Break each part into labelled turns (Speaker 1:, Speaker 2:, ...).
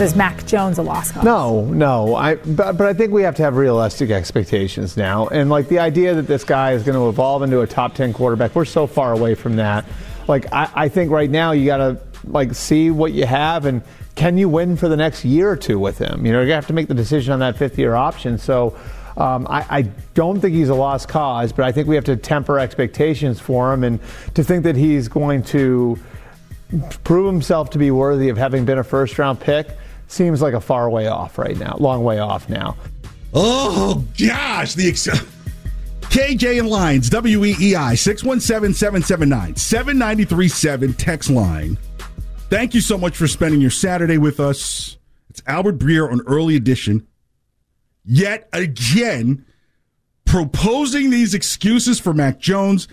Speaker 1: Is Mac Jones a lost cause?
Speaker 2: No, no. I but, but I think we have to have realistic expectations now. And like the idea that this guy is going to evolve into a top ten quarterback, we're so far away from that. Like I, I think right now you got to like see what you have and can you win for the next year or two with him? You know, you have to make the decision on that fifth year option. So. Um, I, I, don't think he's a lost cause, but I think we have to temper expectations for him and to think that he's going to prove himself to be worthy of having been a first round pick seems like a far way off right now, long way off now.
Speaker 3: Oh gosh, the ex- KJ and Lyons, WEEI 617 779 7937 text line. Thank you so much for spending your Saturday with us. It's Albert Breer on Early Edition. Yet again, proposing these excuses for Mac Jones.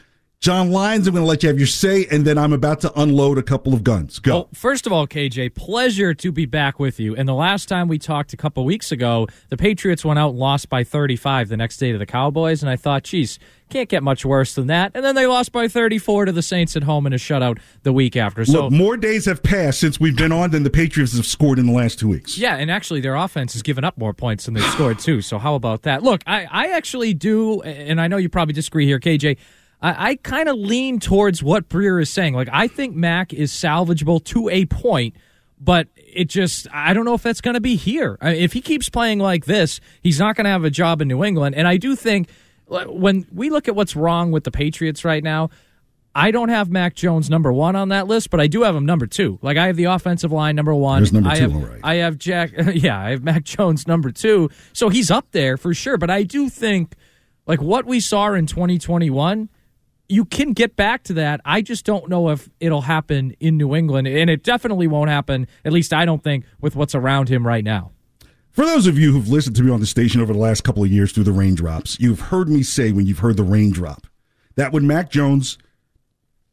Speaker 3: John Lyons, I'm going to let you have your say, and then I'm about to unload a couple of guns. Go.
Speaker 4: Well, first of all, KJ, pleasure to be back with you. And the last time we talked a couple weeks ago, the Patriots went out and lost by 35 the next day to the Cowboys, and I thought, geez, can't get much worse than that. And then they lost by 34 to the Saints at home in a shutout the week after. So
Speaker 3: Look, more days have passed since we've been on than the Patriots have scored in the last two weeks.
Speaker 4: Yeah, and actually their offense has given up more points than they've scored too. So how about that? Look, I, I actually do, and I know you probably disagree here, KJ. I, I kind of lean towards what Breer is saying. Like I think Mac is salvageable to a point, but it just I don't know if that's going to be here. I if he keeps playing like this, he's not going to have a job in New England. And I do think when we look at what's wrong with the Patriots right now, I don't have Mac Jones number one on that list, but I do have him number two. Like I have the offensive line number one.
Speaker 3: There's number
Speaker 4: I
Speaker 3: two,
Speaker 4: have,
Speaker 3: all right.
Speaker 4: I have Jack. Yeah, I have Mac Jones number two. So he's up there for sure. But I do think, like what we saw in 2021, you can get back to that. I just don't know if it'll happen in New England, and it definitely won't happen. At least I don't think with what's around him right now.
Speaker 3: For those of you who've listened to me on the station over the last couple of years through the raindrops, you've heard me say when you've heard the raindrop that when Mac Jones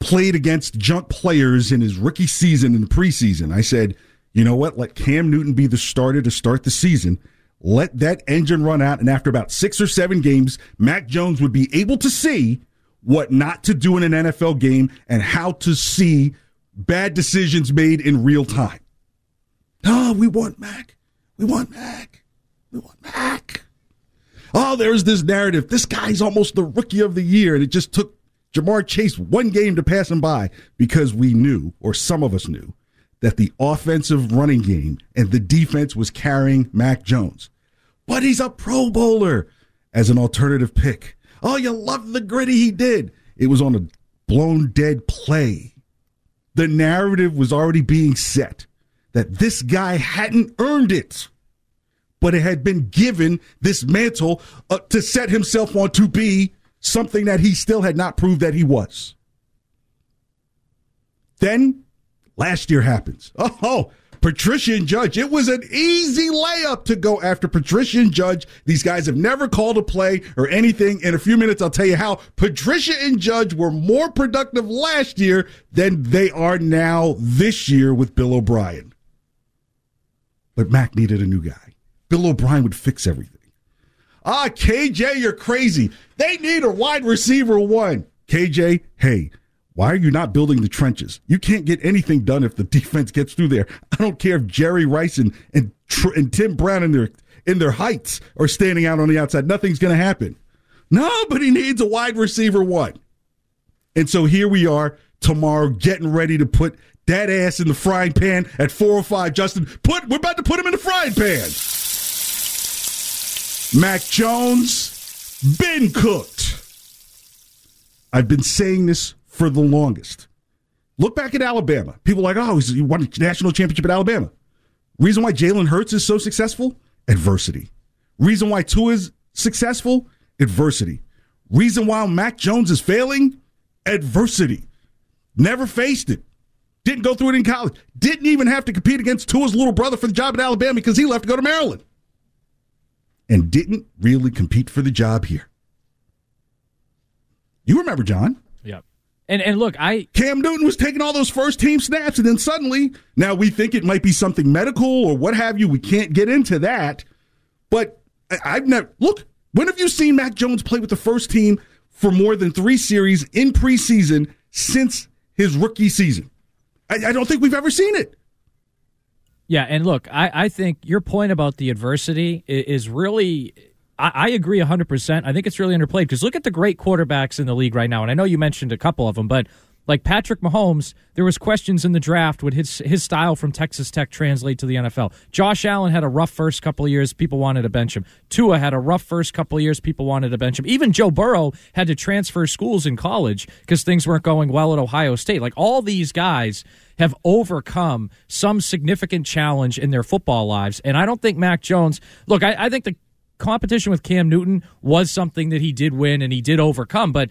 Speaker 3: played against junk players in his rookie season the preseason, I said, you know what? Let Cam Newton be the starter to start the season. Let that engine run out. And after about six or seven games, Mac Jones would be able to see what not to do in an NFL game and how to see bad decisions made in real time. Oh, we want Mac. We want Mac. We want Mac. Oh, there's this narrative. This guy's almost the rookie of the year, and it just took Ja'Marr Chase one game to pass him by because we knew, or some of us knew, that the offensive running game and the defense was carrying Mac Jones. But he's a Pro Bowler as an alternative pick. Oh, you love the gritty he did. It was on a blown dead play. The narrative was already being set that this guy hadn't earned it, but it had been given this mantle uh, to set himself on to be something that he still had not proved that he was. Then last year happens. Oh, Patricia and Judge. It was an easy layup to go after Patricia and Judge. These guys have never called a play or anything. In a few minutes, I'll tell you how Patricia and Judge were more productive last year than they are now this year with Bill O'Brien. But Mac needed a new guy. Bill O'Brien would fix everything. Ah, KJ, you're crazy. They need a wide receiver one. KJ, hey, why are you not building the trenches? You can't get anything done if the defense gets through there. I don't care if Jerry Rice and and, and Tim Brown and their in their heights are standing out on the outside. Nothing's going to happen. No, but he needs a wide receiver one. And so here we are tomorrow getting ready to put that ass in the frying pan at 405. Justin, put we're about to put him in the frying pan. Mac Jones, been cooked. I've been saying this for the longest. Look back at Alabama. People like, oh, he won a national championship at Alabama. Reason why Jalen Hurts is so successful? Adversity. Reason why Tua is successful? Adversity. Reason why Mac Jones is failing? Adversity. Never faced it. Didn't go through it in college. Didn't even have to compete against Tua's little brother for the job at Alabama because he left to go to Maryland. And didn't really compete for the job here. You remember, John?
Speaker 4: Yep. And and look, I
Speaker 3: Cam Newton was taking all those first team snaps, and then suddenly, now we think it might be something medical or what have you. We can't get into that. But I've never look. When have you seen Mac Jones play with the first team for more than three series in preseason since his rookie season? I, I don't think we've ever seen it.
Speaker 4: Yeah, and look, I, I think your point about the adversity is, really. I, I agree 100%. I think it's really underplayed because look at the great quarterbacks in the league right now. And I know you mentioned a couple of them, but like Patrick Mahomes, there was questions in the draft would his his style from Texas Tech translate to the NFL. Josh Allen had a rough first couple of years, people wanted to bench him. Tua had a rough first couple of years, people wanted to bench him. Even Joe Burrow had to transfer schools in college because things weren't going well at Ohio State. Like all these guys have overcome some significant challenge in their football lives, and I don't think Mac Jones. Look, I, I think the competition with Cam Newton was something that he did win and he did overcome, but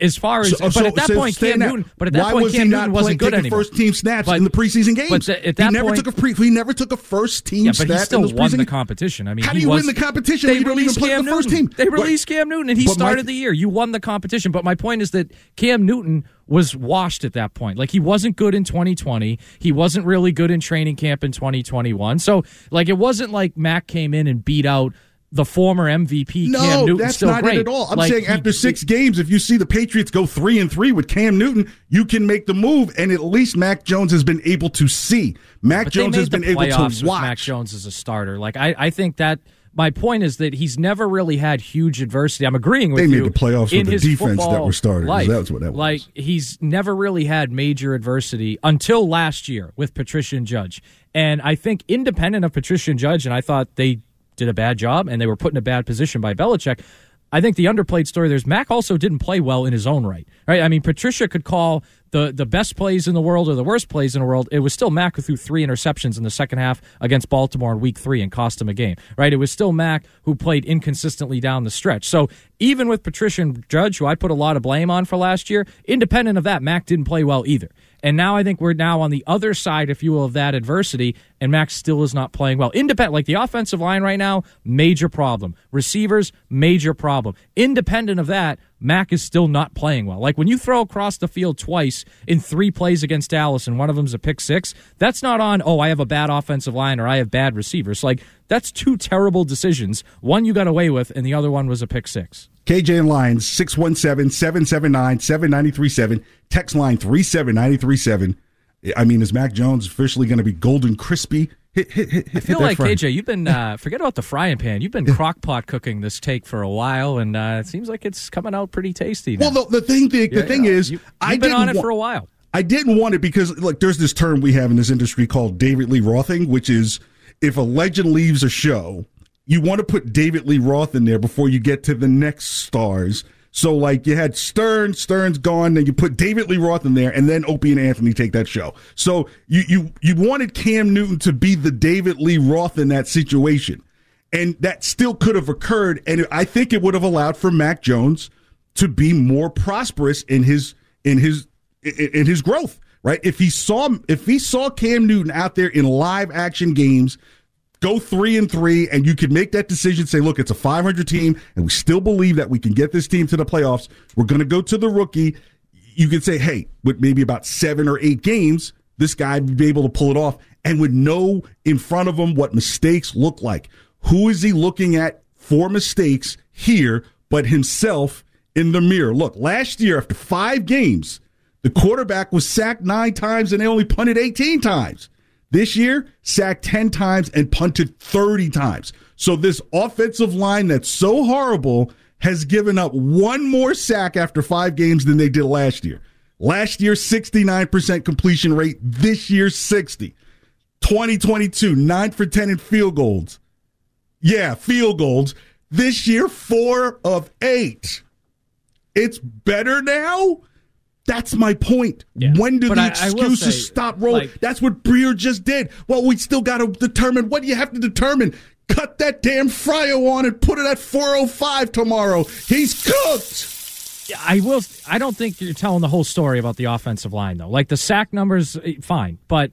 Speaker 4: as far as, so, but so, at that so point, Cam Newton, but at that point, Cam Newton wasn't good anymore.
Speaker 3: First team snaps but, in the preseason games. But the, at that he never
Speaker 4: point,
Speaker 3: took a pre. He never took a first team
Speaker 4: yeah,
Speaker 3: but
Speaker 4: he still
Speaker 3: won
Speaker 4: the competition. I mean,
Speaker 3: how do you
Speaker 4: was,
Speaker 3: win the competition? They released Cam
Speaker 4: the
Speaker 3: first team.
Speaker 4: They released Cam Newton, and he started my, the year. You won the competition. But my point is that Cam Newton was washed at that point. Like he wasn't good in 2020. He wasn't really good in training camp in 2021. So like it wasn't like Mac came in and beat out the former MVP
Speaker 3: no,
Speaker 4: Cam Newton.
Speaker 3: that's
Speaker 4: still
Speaker 3: not
Speaker 4: great.
Speaker 3: it at all. I'm
Speaker 4: like,
Speaker 3: saying after six he, games, if you see the Patriots go three and three with Cam Newton, you can make the move, and at least Mac Jones has been able to see. Mac Jones has been able to watch.
Speaker 4: Mac Jones as a starter. Like I, I think that my point is that he's never really had huge adversity. I'm agreeing with
Speaker 3: they
Speaker 4: you.
Speaker 3: They made the playoffs
Speaker 4: in
Speaker 3: with the defense that were starters.
Speaker 4: Life.
Speaker 3: That's what that was.
Speaker 4: Like he's never really had major adversity until last year with Patricia and Judge. And I think independent of Patricia and Judge, and I thought they did a bad job and they were put in a bad position by Belichick. I think the underplayed story there's Mac also didn't play well in his own right. Right? I mean, Patricia could call the the best plays in the world or the worst plays in the world. It was still Mac who threw three interceptions in the second half against Baltimore in Week Three and cost him a game. Right? It was still Mac who played inconsistently down the stretch. So even with Patricia and Judge, who I put a lot of blame on for last year, independent of that, Mac didn't play well either. And now I think we're now on the other side, if you will, of that adversity, and Max still is not playing well. Independent, like the offensive line right now, major problem. Receivers, major problem. Independent of that, Mac is still not playing well. Like when you throw across the field twice in three plays against Dallas and one of them's a pick six, that's not on, oh, I have a bad offensive line or I have bad receivers. Like that's two terrible decisions. One you got away with, and the other one was a pick six.
Speaker 3: KJ and Lyons, 617 779 7937. Text line 37937. I mean, is Mac Jones officially going to be golden crispy? Hit, hit, hit,
Speaker 4: I feel like KJ, you've been uh, forget about the frying pan. You've been crockpot cooking this take for a while, and uh, it seems like it's coming out pretty tasty. Now.
Speaker 3: Well, the, the thing, the, the yeah, thing is,
Speaker 4: you,
Speaker 3: I've
Speaker 4: been on it
Speaker 3: wa-
Speaker 4: for a while.
Speaker 3: I didn't want it because, like, there's this term we have in this industry called David Lee Rothing, which is if a legend leaves a show, you want to put David Lee Roth in there before you get to the next stars. So like you had Stern, Stern's gone, then you put David Lee Roth in there, and then Opie and Anthony take that show. So you you you wanted Cam Newton to be the David Lee Roth in that situation. And that still could have occurred, and I think it would have allowed for Mac Jones to be more prosperous in his in his in his growth. Right? If he saw if he saw Cam Newton out there in live action games go three and three, and you can make that decision. Say, look, it's a 500 team, and we still believe that we can get this team to the playoffs. We're going to go to the rookie. You can say, hey, with maybe about seven or eight games, this guy would be able to pull it off, and would know in front of him what mistakes look like. Who is he looking at for mistakes here, but himself in the mirror? Look, last year after five games, the quarterback was sacked nine times, and they only punted 18 times. This year, sacked 10 times and punted 30 times. So this offensive line that's so horrible has given up one more sack after five games than they did last year. Last year, 69% completion rate. This year, 60. 2022, 9 for 10 in field goals. Yeah, field goals. This year, 4 of 8. It's better now? That's my point.
Speaker 4: Yeah.
Speaker 3: When do
Speaker 4: But
Speaker 3: the
Speaker 4: I- I
Speaker 3: excuses
Speaker 4: say,
Speaker 3: stop rolling?
Speaker 4: like-
Speaker 3: That's what Breer just did. Well, we still got to determine. What do you have to determine? Cut that damn fryo on and put it at 405 tomorrow. He's cooked.
Speaker 4: Yeah, I will. I don't think you're telling the whole story about the offensive line, though. Like the sack numbers, eh, fine, but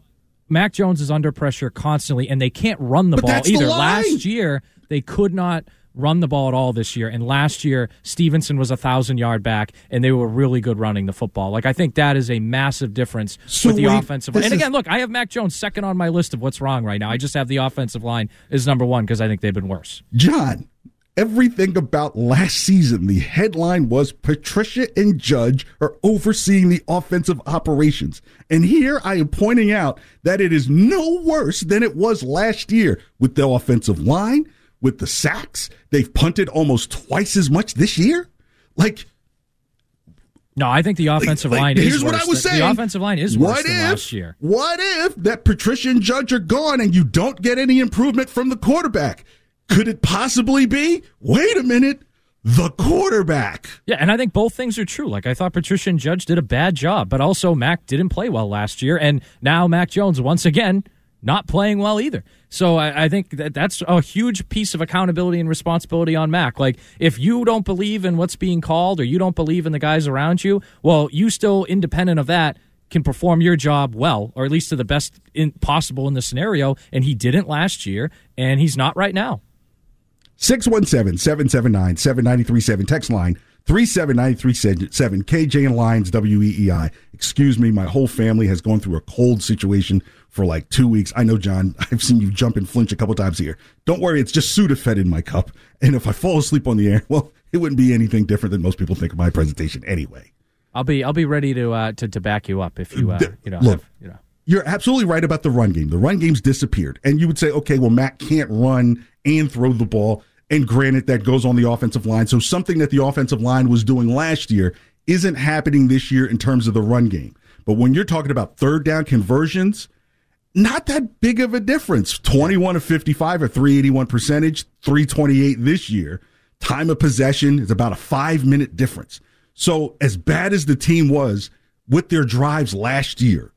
Speaker 4: Mac Jones is under pressure constantly, and they can't run the
Speaker 3: But
Speaker 4: ball
Speaker 3: the
Speaker 4: either.
Speaker 3: line.
Speaker 4: Last year, they could not run the ball at all this year, and last year Stevenson was a thousand yard back, and they were really good running the football. Like I think that is a massive difference
Speaker 3: So
Speaker 4: with the
Speaker 3: wait,
Speaker 4: offensive line. And
Speaker 3: is-
Speaker 4: again, look, I have Mac Jones second on my list of what's wrong right now. I just have the offensive line is number one because I think they've been worse.
Speaker 3: John, everything about last season, the headline was Patricia and Judge are overseeing the offensive operations. And here I am pointing out that it is no worse than it was last year with the offensive line, with the sacks. They've punted almost twice as much this year. Like,
Speaker 4: No, I think the offensive
Speaker 3: like,
Speaker 4: line
Speaker 3: here's
Speaker 4: is
Speaker 3: what
Speaker 4: worse.
Speaker 3: I was
Speaker 4: The-
Speaker 3: saying.
Speaker 4: The offensive line is worse
Speaker 3: what
Speaker 4: than
Speaker 3: if,
Speaker 4: last year.
Speaker 3: What if that Patricia and Judge are gone and you don't get any improvement from the quarterback? Could it possibly be? Wait a minute, the quarterback.
Speaker 4: Yeah, and I think both things are true. Like I thought Patricia and Judge did a bad job, but also Mac didn't play well last year, and now Mac Jones once again not playing well either. So I, I think that that's a huge piece of accountability and responsibility on Mac. Like if you don't believe in what's being called or you don't believe in the guys around you, well, you still independent of that can perform your job well, or at least to the best in, possible in the scenario. And he didn't last year, and he's not right now.
Speaker 3: 617 779 7937. Text line 37937. KJ and Lyons WEEI. Excuse me, my whole family has gone through a cold situation for like two weeks. I know, John, I've seen you jump and flinch a couple times here. Don't worry, it's just Sudafed in my cup. And if I fall asleep on the air, well, it wouldn't be anything different than most people think of my presentation anyway.
Speaker 4: I'll be I'll be ready to uh, to, to back you up if you uh, you know
Speaker 3: Look,
Speaker 4: have, you know.
Speaker 3: You're absolutely right about the run game. The run game's disappeared. And you would say, okay, well, Matt can't run and throw the ball. And granted, that goes on the offensive line. So something that the offensive line was doing last year isn't happening this year in terms of the run game. But when you're talking about third down conversions, not that big of a difference. 21 of 55 or 381 percentage, 328 this year. Time of possession is about a five minute difference. So as bad as the team was with their drives last year,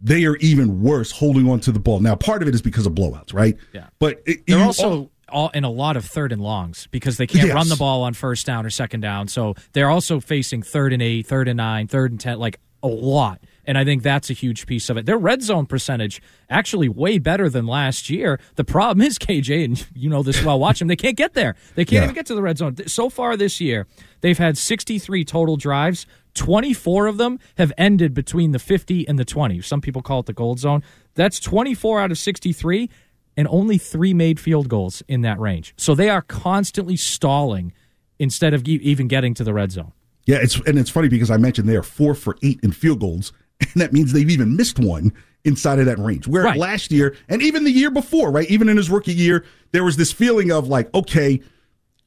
Speaker 3: they are even worse holding on to the ball. Now, part of it is because of blowouts, right?
Speaker 4: Yeah.
Speaker 3: But it,
Speaker 4: They're also all in a lot of third and longs because they can't
Speaker 3: Yes.
Speaker 4: run the ball on first down or second down. So they're also facing third and eight, third and nine, third and ten, like a lot. And I think that's a huge piece of it. Their red zone percentage actually way better than last year. The problem is KJ, and you know this well. Watch them; they can't get there. They can't
Speaker 3: Yeah.
Speaker 4: even get to the red zone. So far this year, they've had 63 total drives. 24 of them have ended between the 50 and the 20. Some people call it the gold zone. That's 24 out of 63 and only three made field goals in that range. So they are constantly stalling instead of even getting to the red zone.
Speaker 3: Yeah, it's and it's funny because I mentioned they are four for eight in field goals, and that means they've even missed one inside of that range. Where
Speaker 4: Right.
Speaker 3: last year and even the year before, right, even in his rookie year, there was this feeling of like, okay,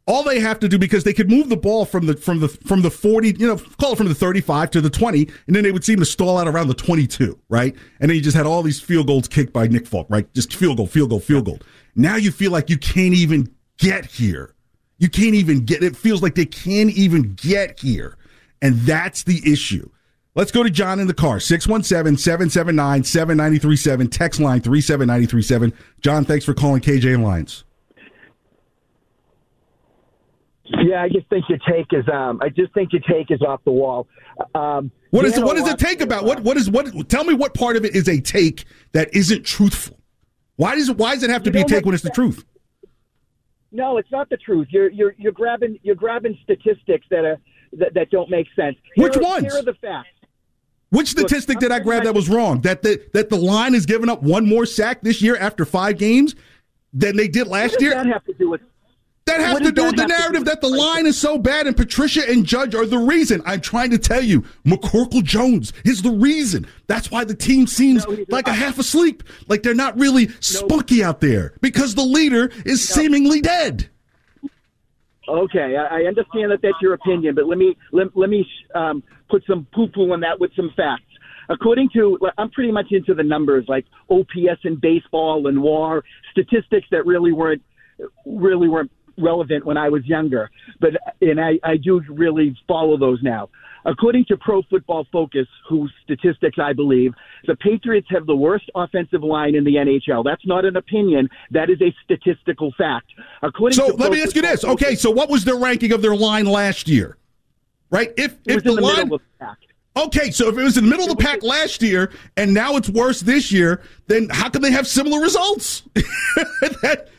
Speaker 3: all they have to do because they could move the ball from the from the from the 40 you know call it from the 35 to the 20 and then they would seem to stall out around the 22 right? And then you just had all these field goals kicked by Nick Folk right? Just field goal field goal field goal. Now you feel like you can't even get here. You can't even get it feels like they can't even get here. And that's the issue Let's go to John in the car. 617-779-7937. Text line 37937. John, thanks for calling KJ and Lyons.
Speaker 5: Yeah, I just think your take is um I just think your take is off the wall. Um
Speaker 3: What is? What does it take about what? What is what? Tell me what part of it is a take that isn't truthful. Why does it? Why does it have to
Speaker 5: You
Speaker 3: be a take when it's the truth?
Speaker 5: No, it's not the truth. You're you're you're grabbing you're grabbing statistics that are that, that don't make sense.
Speaker 3: Which
Speaker 5: Here are-
Speaker 3: ones?
Speaker 5: Here are the facts.
Speaker 3: Which statistic did I grab that was wrong? That the that the line has given up one more sack this year after five games than they did last
Speaker 5: What
Speaker 3: year.
Speaker 5: that have to do with
Speaker 3: That has to do with the narrative that the line is so bad and Patricia and Judge are the reason. I'm trying to tell you, McCorkle Jones is the reason. That's why the team seems no, like a half asleep, like they're not really no. spunky out there because the leader is no. seemingly dead.
Speaker 5: Okay, I, understand that that's your opinion, but let me let, let me um, put some poo poo on that with some facts. According to, I'm pretty much into the numbers like OPS in baseball and WAR statistics that really weren't really weren't relevant when I was younger, but and I, I do really follow those now. According to Pro Football Focus, whose statistics I believe, the Patriots have the worst offensive line in the NHL. That's not an opinion. That is a statistical fact. According
Speaker 3: so let me ask you this. Focus, okay, so what was the ranking of their line last year? Right? If if the, the line Okay, so if it was in the middle of the pack last year and now it's worse this year, then how can they have similar results? that,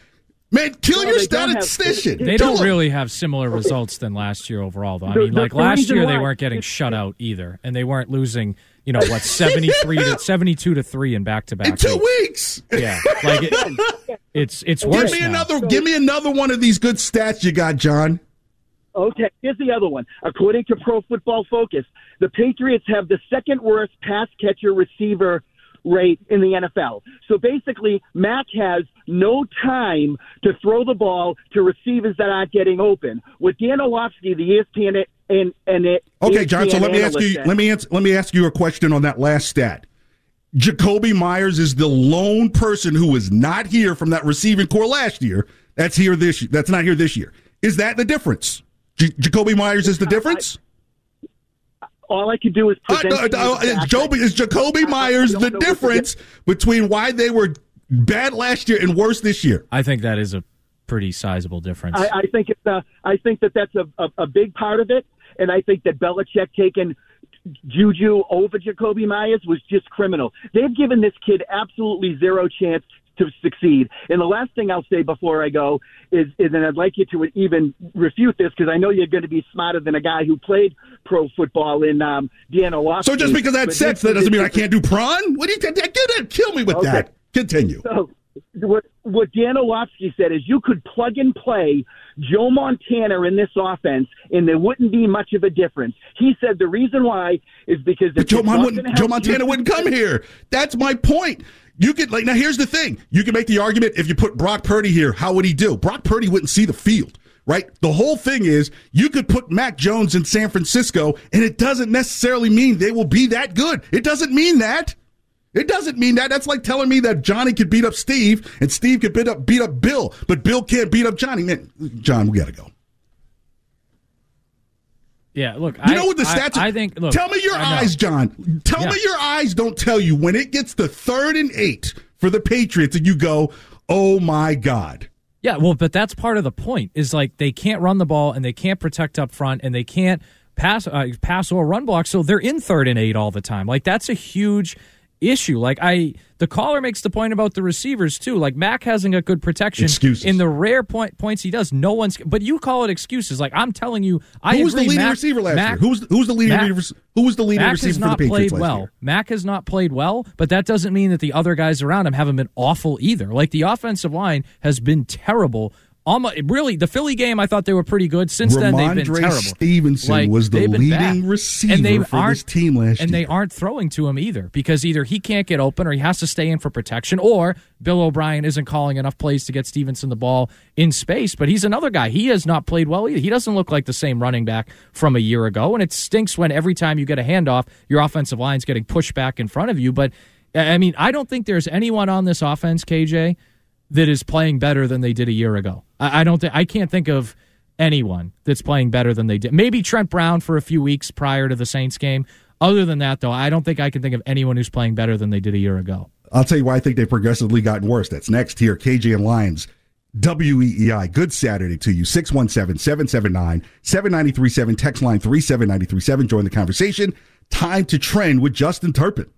Speaker 3: Man, kill well, your statistician.
Speaker 4: They don't really have similar results than last year overall, though. I mean, like last year, they weren't getting shut out either, and they weren't losing. You know what, seventy three to seventy two to three in back to back.
Speaker 3: In two weeks.
Speaker 4: Yeah, like it, it's it's worse.
Speaker 3: Give me
Speaker 4: now.
Speaker 3: another. Give me another one of these good stats you got, John.
Speaker 5: Okay, here's the other one. According to Pro Football Focus, the Patriots have the second worst pass catcher receiver rate in the NFL. So basically, Mac has no time to throw the ball to receivers that aren't getting open. With Dan Orlovsky, the ESPN and and it.
Speaker 3: Okay, John. So let me ask you. Let me answer, let me ask you a question on that last stat. Jakobi Meyers is the lone person who was not here from that receiving core last year. That's here this. That's not here this year. Is that the difference? J- Jakobi Meyers is the difference.
Speaker 5: All I can do is present. Uh, uh, uh,
Speaker 3: Jakobi, is Jakobi Meyers the difference between why they were bad last year and worse this year?
Speaker 4: I think that is a pretty sizable difference.
Speaker 5: I, I think it's. Uh, I think that that's a, a, a big part of it, and I think that Belichick taking Juju over Jakobi Meyers was just criminal. They've given this kid absolutely zero chance to succeed. And the last thing I'll say before I go is, is and I'd like you to even refute this because I know you're going to be smarter than a guy who played pro football in um, Dan
Speaker 3: So just because I had sex, that doesn't mean I can't do prawn? What do you get? Kill me with okay. that. Continue.
Speaker 5: So, what, what Dan Orlovsky said is you could plug and play Joe Montana in this offense, and there wouldn't be much of a difference. He said the reason why is because
Speaker 3: Joe, Mon- Joe Montana wouldn't come here. That's my point. You could like now. Here's the thing: you can make the argument if you put Brock Purdy here, how would he do? Brock Purdy wouldn't see the field, right? The whole thing is you could put Mac Jones in San Francisco, and it doesn't necessarily mean they will be that good. It doesn't mean that. It doesn't mean that. That's like telling me that Johnny could beat up Steve and Steve could beat up beat up Bill, but Bill can't beat up Johnny. Man, John, we gotta go.
Speaker 4: Yeah, look,
Speaker 3: you I, know what the stats?
Speaker 4: I, I think. Look,
Speaker 3: tell me your eyes, John. Tell yeah. me your eyes don't tell you when it gets to third and eight for the Patriots, and you go, "Oh my God."
Speaker 4: Yeah, well, but that's part of the point. Is like they can't run the ball and they can't protect up front and they can't pass uh, pass or run block, so they're in third and eight all the time. Like that's a huge issue. Like I, the caller makes the point about the receivers too. Like Mac hasn't got good protection.
Speaker 3: Excuses.
Speaker 4: In the rare point points he does, no one's. But you call it excuses. Like I'm telling you, I
Speaker 3: who was
Speaker 4: agree,
Speaker 3: the leading
Speaker 4: Mac,
Speaker 3: receiver last
Speaker 4: Mac,
Speaker 3: year? Who was who was the leading Mac, receiver? Who was the leading
Speaker 4: Mac
Speaker 3: receiver
Speaker 4: has not
Speaker 3: for the Patriots
Speaker 4: played well.
Speaker 3: Year?
Speaker 4: Mac has not played well, but that doesn't mean that the other guys around him haven't been awful either. Like the offensive line has been terrible almost really the Philly game. I thought they were pretty good. Since
Speaker 3: Rhamondre
Speaker 4: then, they've been terrible.
Speaker 3: Stevenson like, was the leading bad. receiver and they for this team last
Speaker 4: and
Speaker 3: year,
Speaker 4: and they aren't throwing to him either because either he can't get open or he has to stay in for protection, or Bill O'Brien isn't calling enough plays to get Stevenson the ball in space. But he's another guy. He has not played well either. He doesn't look like the same running back from a year ago, and it stinks when every time you get a handoff, your offensive line's getting pushed back in front of you. But I mean, I don't think there's anyone on this offense, KJ that is playing better than they did a year ago. I, I don't think I can't think of anyone that's playing better than they did. Maybe Trent Brown for a few weeks prior to the Saints game. Other than that, though, I don't think I can think of anyone who's playing better than they did a year ago.
Speaker 3: I'll tell you why I think they've progressively gotten worse. That's next here. KJ and Lyons. WEEI. Good Saturday to you. 617 779 7937. Text line 37937. Join the conversation. Time to trend with Justin Turpin.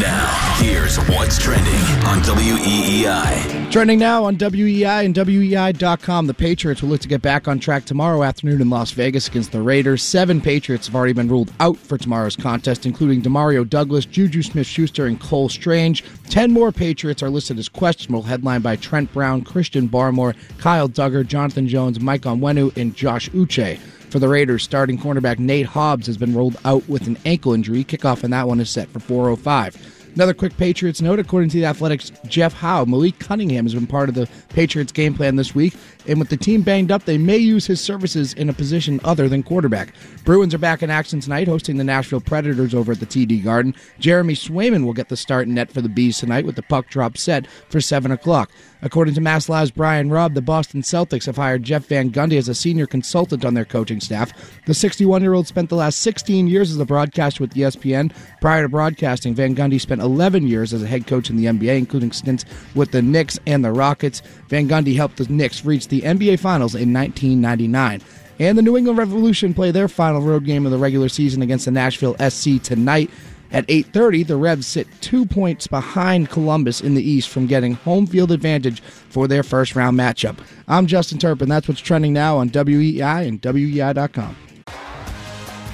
Speaker 6: Now, here's what's trending on WEEI.
Speaker 7: Trending now on WEI and WEI.com. The Patriots will look to get back on track tomorrow afternoon in Las Vegas against the Raiders. Seven Patriots have already been ruled out for tomorrow's contest, including Demario Douglas, Juju Smith Schuster, and Cole Strange. Ten more Patriots are listed as questionable, headlined by Trent Brown, Christian Barmore, Kyle Dugger, Jonathan Jones, Mike Onwenu, and Josh Uche. For the Raiders, starting cornerback Nate Hobbs has been rolled out with an ankle injury. Kickoff in that one is set for 405. Another quick Patriots note according to the Athletic's, Jeff Howe, Malik Cunningham has been part of the Patriots game plan this week, and with the team banged up, they may use his services in a position other than quarterback. Bruins are back in action tonight, hosting the Nashville Predators over at the TD Garden. Jeremy Swayman will get the start net for the Bees tonight with the puck drop set for 7 o'clock. According to Mass Live's Brian Robb, the Boston Celtics have hired Jeff Van Gundy as a senior consultant on their coaching staff. The 61 year old spent the last 16 years as a broadcaster with ESPN. Prior to broadcasting, Van Gundy spent 11 years as a head coach in the NBA, including stints with the Knicks and the Rockets. Van Gundy helped the Knicks reach the NBA Finals in 1999. And the New England Revolution play their final road game of the regular season against the Nashville SC tonight. At 8:30, the Revs sit 2 points behind Columbus in the East from getting home field advantage for their first round matchup. I'm Justin Turpin. That's what's trending now on WEI and WEI.com.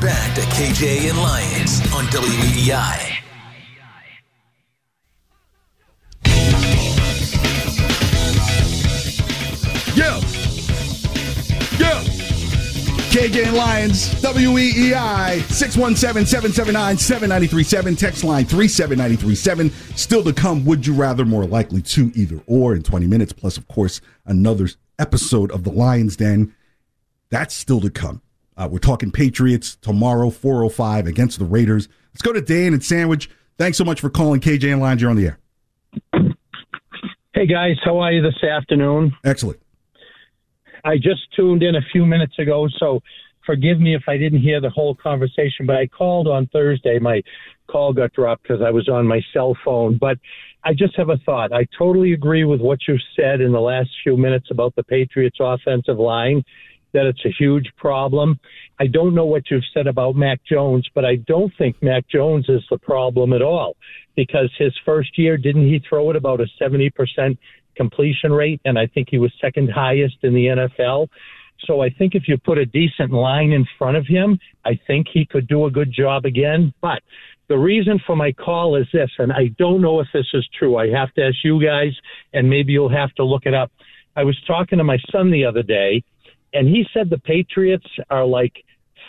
Speaker 6: Back to KJ and Lyons on WEEI.
Speaker 3: Yeah. Yeah. KJ and Lyons, WEEI, 617-779-7937, text line 37937. Still to come, would you rather more likely to either or in 20 minutes, plus, of course, another episode of the Lyons Den. That's still to come. Uh, we're talking Patriots tomorrow, 405 against the Raiders. Let's go to Dan and Sandwich. Thanks so much for calling KJ and Lyons. You're on the air.
Speaker 8: Hey guys, how are you this afternoon?
Speaker 3: Excellent.
Speaker 8: I just tuned in a few minutes ago, so forgive me if I didn't hear the whole conversation, but I called on Thursday. My call got dropped because I was on my cell phone. But I just have a thought. I totally agree with what you said in the last few minutes about the Patriots' offensive line, that it's a huge problem. I don't know what you've said about Mac Jones, but I don't think Mac Jones is the problem at all because his first year, didn't he throw it about a 70% completion rate? And I think he was second highest in the NFL. So I think if you put a decent line in front of him, I think he could do a good job again. But the reason for my call is this, and I don't know if this is true. I have to ask you guys, and maybe you'll have to look it up. I was talking to my son the other day, and he said the Patriots are like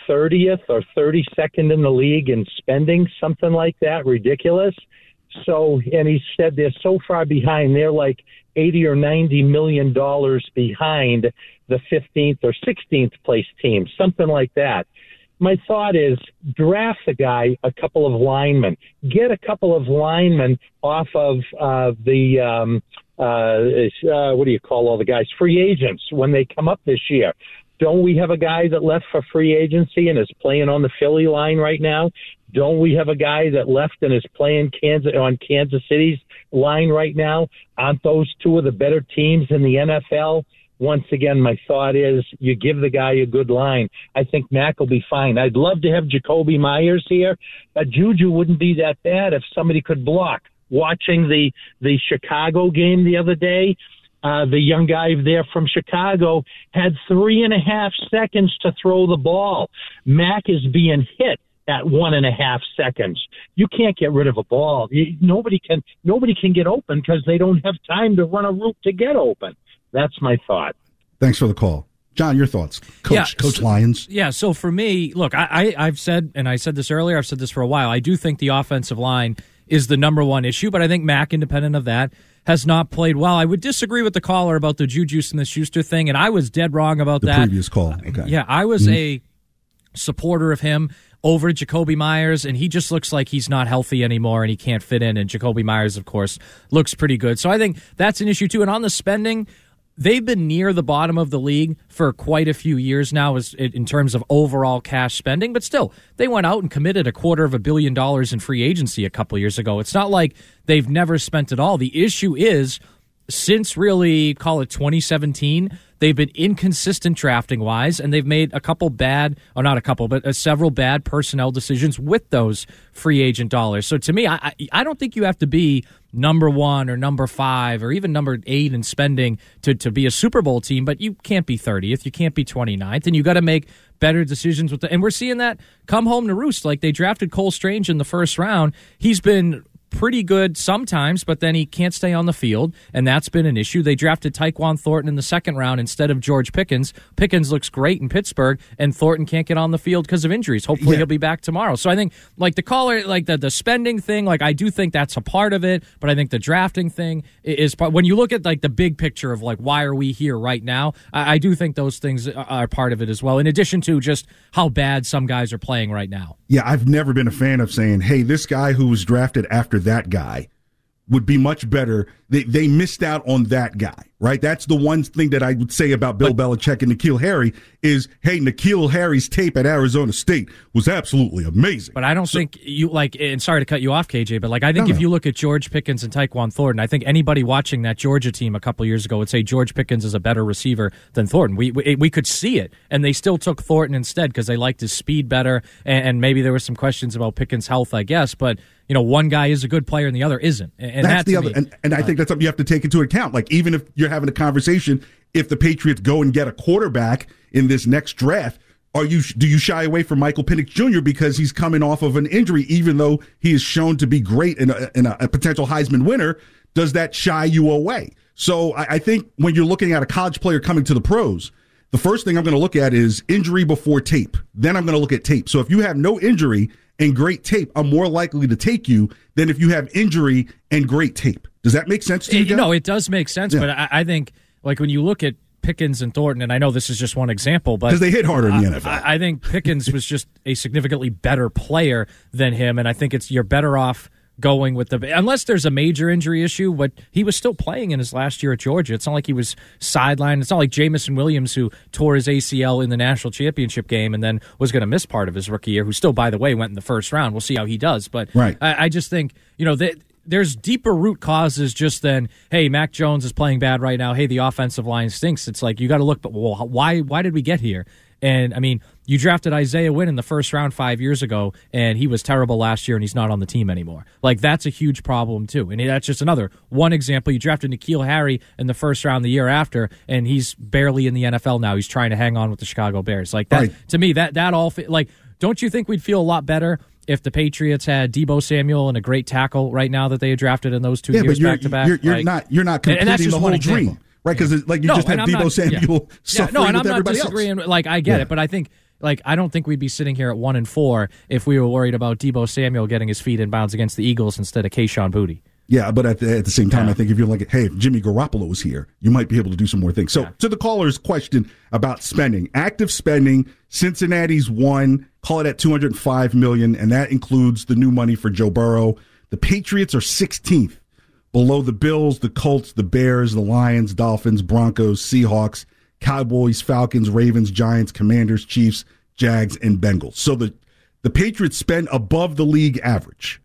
Speaker 8: 30th or 32nd in the league in spending, something like that, ridiculous. So, and he said they're so far behind, they're like 80 or 90 million dollars behind the 15th or 16th place team, something like that. My thought is draft the guy a couple of linemen, get a couple of linemen off of uh, the um, uh, uh, what do you call all the guys? Free agents when they come up this year. Don't we have a guy that left for free agency and is playing on the Philly line right now? Don't we have a guy that left and is playing Kansas on Kansas City's line right now? Aren't those two of the better teams in the NFL? Once again, my thought is you give the guy a good line. I think Mac will be fine. I'd love to have Jakobi Meyers here, but Juju wouldn't be that bad if somebody could block. Watching the the Chicago game the other day, uh, the young guy there from Chicago had three and a half seconds to throw the ball. Mac is being hit at one and a half seconds. You can't get rid of a ball. You, nobody can. Nobody can get open because they don't have time to run a route to get open. That's my thought.
Speaker 3: Thanks for the call. John, your thoughts, Coach,
Speaker 4: Yeah,
Speaker 3: Coach
Speaker 4: so-
Speaker 3: Lyons.
Speaker 4: Yeah, so for me, look, I, I, I've said, and I said this earlier, I've said this for a while. I do think the offensive line is the number one issue, but I think Mac, independent of that, has not played well. I would disagree with the caller about the Juju Smith Schuster thing, and I was dead wrong about
Speaker 3: The
Speaker 4: that.
Speaker 3: previous call. Okay.
Speaker 4: Yeah, I was
Speaker 3: Mhm.
Speaker 4: a supporter of him over Jakobi Meyers, and he just looks like he's not healthy anymore and he can't fit in. And Jakobi Meyers, of course, looks pretty good. So I think that's an issue too. And on the spending, they've been near the bottom of the league for quite a few years now as in terms of overall cash spending but still they went out and committed a quarter of a billion dollars in free agency a couple years ago. It's not like they've never spent it all. The issue is since really call it 2017 they've been inconsistent drafting wise and they've made a couple bad or not a couple but uh, several bad personnel decisions with those free agent dollars. So to me I, I don't think you have to be number one or number five or even number eight in spending to, to be a super bowl team but you can't be 30th you can't be 29th and you got to make better decisions with the and we're seeing that come home to roost. Like they drafted cole strange in the first round. He's been pretty good sometimes, but then he can't stay on the field, and that's been an issue. They drafted Tyquan Thornton in the second round instead of George Pickens. Pickens looks great in Pittsburgh, and Thornton can't get on the field because of injuries. Hopefully,
Speaker 3: Yeah.
Speaker 4: he'll be back tomorrow. So I think, like the caller, like the the spending thing, like I do think that's a part of it, but I think the drafting thing is part. When you look at like the big picture of like why are we here right now, I, I do think those things are- are part of it as well. In addition to just how bad some guys are playing right now.
Speaker 3: Yeah, I've never been a fan of saying, "Hey, this guy who was drafted after that guy would be much better." They they missed out on that guy, right? That's the one thing that I would say about Bill Belichick and N'Keal Harry is, "Hey, N'Keal Harry's tape at Arizona State was absolutely amazing."
Speaker 4: But I don't think you like. And sorry to cut you off, KJ. But like, I think
Speaker 3: No,
Speaker 4: if
Speaker 3: no.
Speaker 4: you look at George Pickens and Tyquan Thornton, I think anybody watching that Georgia team a couple years ago would say George Pickens is a better receiver than Thornton. We we, we could see it, and they still took Thornton instead because they liked his speed better, and, and maybe there were some questions about Pickens' health, I guess. But you know, one guy is a good player and the other isn't, and, and
Speaker 3: that's
Speaker 4: that
Speaker 3: the other,
Speaker 4: me-
Speaker 3: and, and I think that's something you have to take into account. Like even if you're having a conversation, if the Patriots go and get a quarterback in this next draft, are you do you shy away from Michael Penix Jr. because he's coming off of an injury, even though he is shown to be great and a, a potential Heisman winner? Does that shy you away? So I, I think when you're looking at a college player coming to the pros, the first thing I'm going to look at is injury before tape. Then I'm going to look at tape. So if you have no injury and great tape, I'm more likely to take you than if you have injury and great tape. Does that make sense to you?
Speaker 4: It- no, it does make sense,
Speaker 3: Yeah.
Speaker 4: but I, I think like when you look at Pickens and Thornton, and I know this is just one example, but
Speaker 3: 'Cause they hit harder in the NFL.
Speaker 4: I, I think Pickens was just a significantly better player than him, and I think it's you're better off going with the unless there's a major injury issue. But he was still playing in his last year at Georgia. It's not like he was sidelined. It's not like Jameson Williams who tore his ACL in the national championship game and then was going to miss part of his rookie year. Who still, by the way, went in the first round. We'll see how he does, but
Speaker 3: Right.
Speaker 4: I, I just think you know that there's deeper root causes just than hey Mac Jones is playing bad right now. Hey, the offensive line stinks. It's like you got to look. But well, why why did we get here? And I mean, you drafted Isaiah Wynn in the first round five years ago, and he was terrible last year, and he's not on the team anymore. Like that's a huge problem too. And that's just another one example. You drafted N'Keal Harry in the first round the year after, and he's barely in the NFL now. He's trying to hang on with the Chicago Bears. Like that
Speaker 3: Right.
Speaker 4: to me, that that all like. Don't you think we'd feel a lot better if the Patriots had Deebo Samuel and a great tackle right now that they had drafted in those two
Speaker 3: yeah,
Speaker 4: years back to back?
Speaker 3: you're, you're
Speaker 4: Like-
Speaker 3: not you're not
Speaker 4: And- and that's just
Speaker 3: the whole
Speaker 4: example.
Speaker 3: dream, right? Because like you
Speaker 4: No,
Speaker 3: just have
Speaker 4: and I'm
Speaker 3: Deebo
Speaker 4: not-
Speaker 3: Samuel
Speaker 4: yeah.
Speaker 3: suffering
Speaker 4: Yeah, no, and
Speaker 3: with
Speaker 4: I'm not disagreeing.
Speaker 3: else.
Speaker 4: Like I get
Speaker 3: Yeah.
Speaker 4: it, but I think like I don't think we'd be sitting here at one and four if we were worried about Deebo Samuel getting his feet in bounds against the Eagles instead of Kayshon Boutte.
Speaker 3: Yeah, but at the, at the same time, I think if you're like, hey, if Jimmy Garoppolo was here, you might be able to do some more things. So, to the caller's question about spending, active spending, Cincinnati's one, call it at 205 million, and that includes the new money for Joe Burrow. The Patriots are 16th, below the Bills, the Colts, the Bears, the Lions, Dolphins, Broncos, Seahawks, Cowboys, Falcons, Ravens, Giants, Commanders, Chiefs, Jags, and Bengals. So the the Patriots spend above the league average.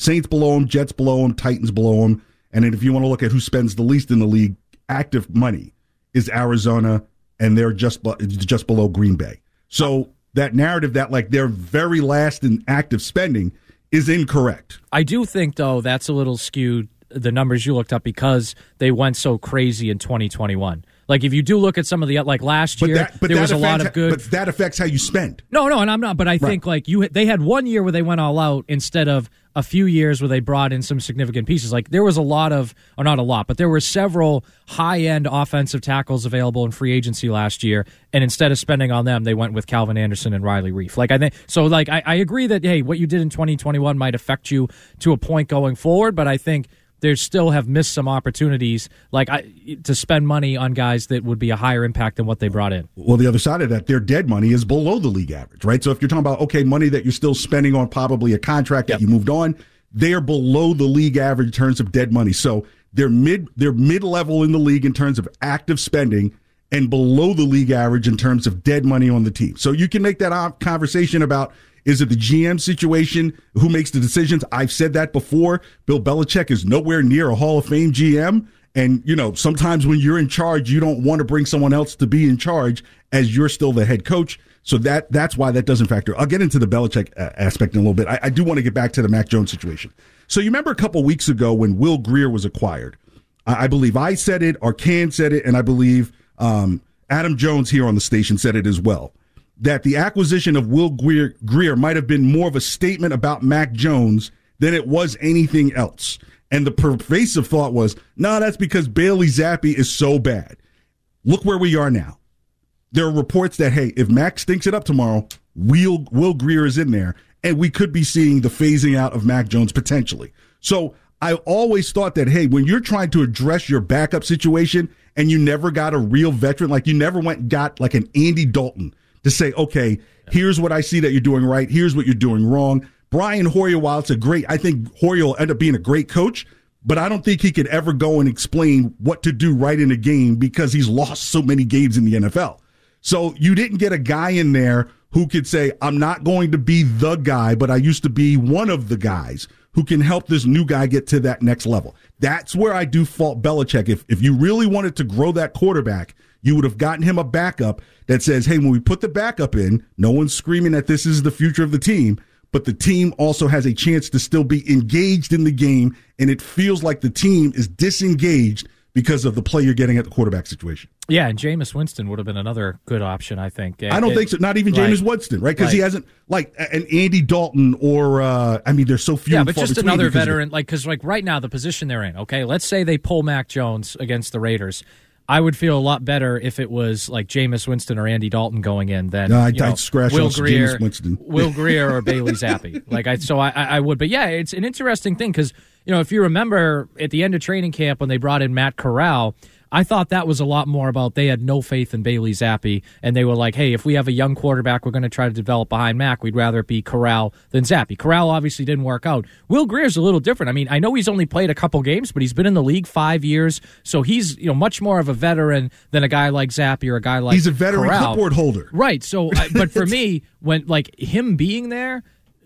Speaker 3: Saints below them, Jets below them, Titans below them. And then if you want to look at who spends the least in the league, active money is Arizona, and they're just just below Green Bay. So that narrative that like they're very last in active spending is incorrect.
Speaker 4: I do think though that's a little skewed the numbers you looked up because they went so crazy in 2021. Like if you do look at some of the like last year,
Speaker 3: that,
Speaker 4: there was a lot of good.
Speaker 3: But that affects how you spend.
Speaker 4: No, no, and I'm not. But I think right. like you, they had one year where they went all out instead of a few years where they brought in some significant pieces. Like there was a lot of, or not a lot, but there were several high end offensive tackles available in free agency last year. And instead of spending on them, they went with Calvin Anderson and Riley Reiff. Like I think so. Like I, I agree that hey, what you did in 2021 might affect you to a point going forward, but I think they still have missed some opportunities like I, to spend money on guys that would be a higher impact than what they brought in.
Speaker 3: Well, the other side of that, their dead money is below the league average, right? So if you're talking about okay, money that you're still spending on probably a contract yep. that you moved on, they're below the league average in terms of dead money. So they're mid they're mid level in the league in terms of active spending and below the league average in terms of dead money on the team. So you can make that conversation about is it the GM situation? Who makes the decisions? I've said that before. Bill Belichick is nowhere near a Hall of Fame GM. And, you know, sometimes when you're in charge, you don't want to bring someone else to be in charge as you're still the head coach. So that that's why that doesn't factor. I'll get into the Belichick uh, aspect in a little bit. I, I do want to get back to the Mac Jones situation. So you remember a couple weeks ago when Will Grier was acquired? I, I believe I said it, Arcand said it, and I believe um, Adam Jones here on the station said it as well that the acquisition of Will Greer, Grier might have been more of a statement about Mac Jones than it was anything else. And the pervasive thought was, no, nah, that's because Bailey Zappe is so bad. Look where we are now. There are reports that, hey, if Mac stinks it up tomorrow, Will, Will Grier is in there, and we could be seeing the phasing out of Mac Jones potentially. So I always thought that, hey, when you're trying to address your backup situation and you never got a real veteran, like you never went got like an Andy Dalton to say, okay, here's what I see that you're doing right. Here's what you're doing wrong. Brian Hoyer, while it's a great, I think Hoyer will end up being a great coach, but I don't think he could ever go and explain what to do right in a game because he's lost so many games in the NFL. So you didn't get a guy in there who could say, I'm not going to be the guy, but I used to be one of the guys who can help this new guy get to that next level. That's where I do fault Belichick. If, if you really wanted to grow that quarterback, you would have gotten him a backup that says, hey, when we put the backup in, no one's screaming that this is the future of the team, but the team also has a chance to still be engaged in the game. And it feels like the team is disengaged because of the play you're getting at the quarterback situation.
Speaker 4: Yeah, and Jameis Winston would have been another good option, I think.
Speaker 3: I don't it, think so. Not even Jameis Winston, right? Because right. he hasn't like an Andy Dalton or uh, I mean, there's so few.
Speaker 4: Yeah, but just another veteran, like because like right now the position they're in. Okay, let's say they pull Mac Jones against the Raiders. I would feel a lot better if it was like Jameis Winston or Andy Dalton going in than
Speaker 3: no,
Speaker 4: I'd,
Speaker 3: you know, scratch
Speaker 4: Will
Speaker 3: Winston.
Speaker 4: Will Grier or Bailey Zappe. Like I, so I, I would, but yeah, it's an interesting thing because you know if you remember at the end of training camp when they brought in Matt Corral, I thought that was a lot more about they had no faith in Bailey Zappe, and they were like, hey, if we have a young quarterback we're going to try to develop behind Mac, we'd rather it be Corral than Zappe. Corral obviously didn't work out. Will Grier's a little different. I mean, I know he's only played a couple games, but he's been in the league five years, so he's you know much more of a veteran than a guy like Zappe or a guy like
Speaker 3: he's a veteran
Speaker 4: Corral.
Speaker 3: clipboard holder,
Speaker 4: right? So, but for me, when like him being there